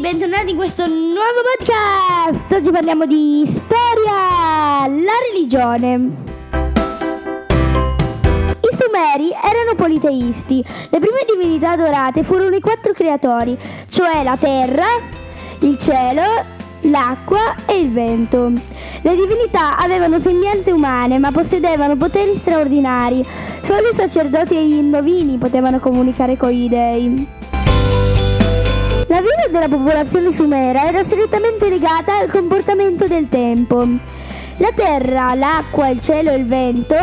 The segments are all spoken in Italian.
bentornati in questo nuovo podcast. Oggi parliamo di storia, la religione. I Sumeri erano politeisti. Le prime divinità adorate furono i quattro creatori, cioè la terra, il cielo, l'acqua e il vento. Le divinità avevano sembianze umane, ma possedevano poteri straordinari. Solo i sacerdoti e gli indovini potevano comunicare con gli dei. La vita della popolazione sumera era strettamente legata al comportamento del tempo. La terra, l'acqua, il cielo e il vento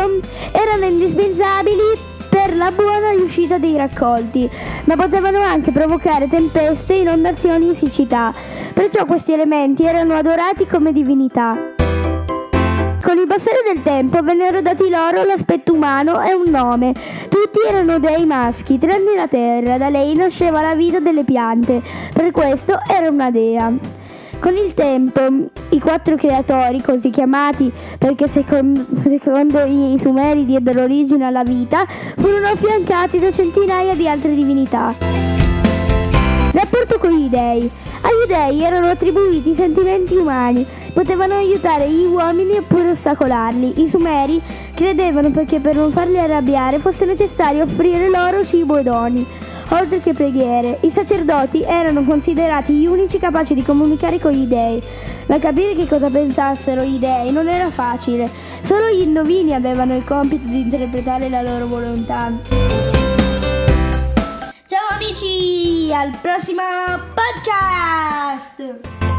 erano indispensabili per la buona riuscita dei raccolti, ma potevano anche provocare tempeste, inondazioni e siccità. Perciò questi elementi erano adorati come divinità. Con il passare del tempo vennero dati loro l'aspetto umano e un nome. Tutti erano dei maschi, tranne la terra, da lei nasceva la vita delle piante, per questo era una dea. Con il tempo, i quattro creatori, così chiamati perché secondo, secondo i Sumeri diedero origine alla vita, furono affiancati da centinaia di altre divinità. Rapporto con gli dei. Agli dei erano attribuiti sentimenti umani, potevano aiutare gli uomini oppure ostacolarli. I Sumeri credevano che per non farli arrabbiare fosse necessario offrire loro cibo e doni. Oltre che preghiere, i sacerdoti erano considerati gli unici capaci di comunicare con gli dei, ma capire che cosa pensassero gli dei non era facile. Solo gli indovini avevano il compito di interpretare la loro volontà. Amici, al prossimo podcast!